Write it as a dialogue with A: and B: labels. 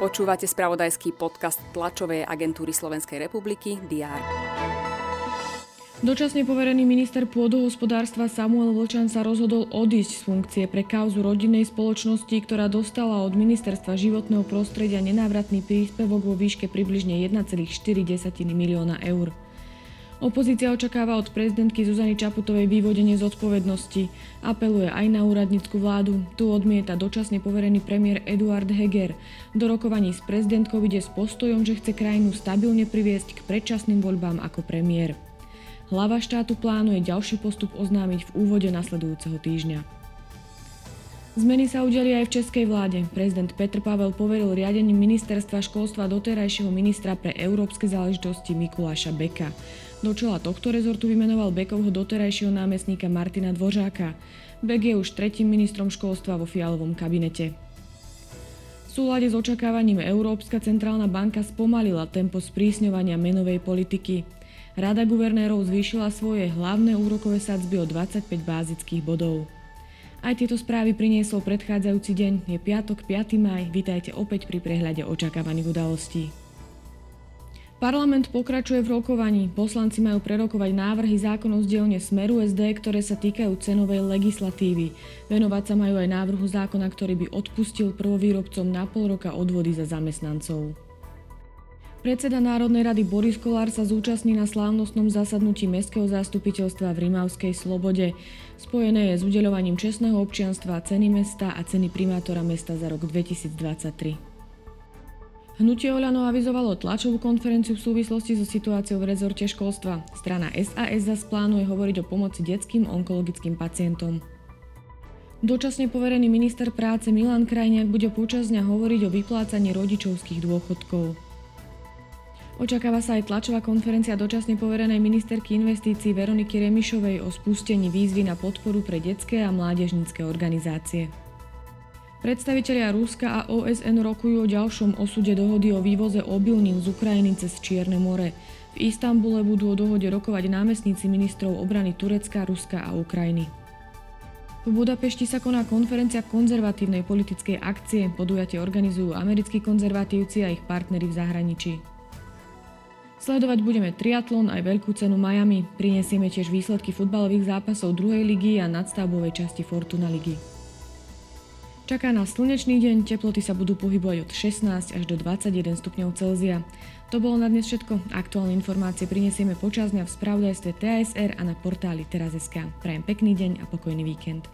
A: Počúvate spravodajský podcast tlačovej agentúry Slovenskej republiky DR.
B: Dočasne poverený minister pôdohospodárstva Samuel Vlčan sa rozhodol odísť z funkcie pre kauzu rodinnej spoločnosti, ktorá dostala od Ministerstva životného prostredia nenávratný príspevok vo výške približne 1,4 milióna eur. Opozícia očakáva od prezidentky Zuzany Čaputovej vyvodenie zodpovednosti. Apeluje aj na úradnícku vládu. Tu odmieta dočasne poverený premiér Eduard Heger. Do rokovaní s prezidentkou ide s postojom, že chce krajinu stabilne priviesť k predčasným voľbám ako premiér. Hlava štátu plánuje ďalší postup oznámiť v úvode nasledujúceho týždňa. Zmeny sa udeli aj v českej vláde. Prezident Petr Pavel poveril riadením ministerstva školstva doterajšieho ministra pre európske záležitosti Mikuláša Beka. Do čela tohto rezortu vymenoval Bekovho doterajšieho námestníka Martina Dvořáka. Bek je už tretím ministrom školstva vo fialovom kabinete. V súlade s očakávaním Európska centrálna banka spomalila tempo sprísňovania menovej politiky. Rada guvernérov zvýšila svoje hlavné úrokové sadzby o 25 bázických bodov. Aj tieto správy priniesol predchádzajúci deň. Je piatok, 5. maj. Vítajte opäť pri prehľade očakávaných udalostí. Parlament pokračuje v rokovaní. Poslanci majú prerokovať návrhy zákonov z dielne Smeru SD, ktoré sa týkajú cenovej legislatívy. Venovať sa majú aj návrhu zákona, ktorý by odpustil prvovýrobcom na pol roka odvody za zamestnancov. Predseda Národnej rady Boris Kolár sa zúčastní na slávnostnom zasadnutí Mestského zastupiteľstva v Rimavskej Slobode. Spojené je s udeľovaním čestného občianstva, ceny mesta a ceny primátora mesta za rok 2023. Hnutie Oľano avizovalo tlačovú konferenciu v súvislosti so situáciou v rezorte školstva. Strana SAS zas plánuje hovoriť o pomoci detským onkologickým pacientom. Dočasne poverený minister práce Milan Krajniak bude počas dňa hovoriť o vyplácaní rodičovských dôchodkov. Očakáva sa aj tlačová konferencia dočasne poverenej ministerky investícií Veroniky Remišovej o spustení výzvy na podporu pre detské a mládežnícke organizácie. Predstavitelia Ruska a OSN rokujú o ďalšom osude dohody o vývoze obilnín z Ukrajiny cez Čierne more. V Istambule budú o dohode rokovať námestníci ministrov obrany Turecka, Ruska a Ukrajiny. V Budapešti sa koná konferencia konzervatívnej politickej akcie. Podujatie organizujú americkí konzervatívci a ich partnery v zahraničí. Sledovať budeme triatlon aj veľkú cenu Miami. Prinesieme tiež výsledky futbalových zápasov druhej ligy a nadstavbovej časti Fortuna ligy. Čaká nás slnečný deň, teploty sa budú pohybovať od 16 až do 21 stupňov Celzia. To bolo na dnes všetko. Aktuálne informácie prinesieme počas dňa v spravodajstve TASR a na portáli teraz.sk. Prajem pekný deň a pokojný víkend.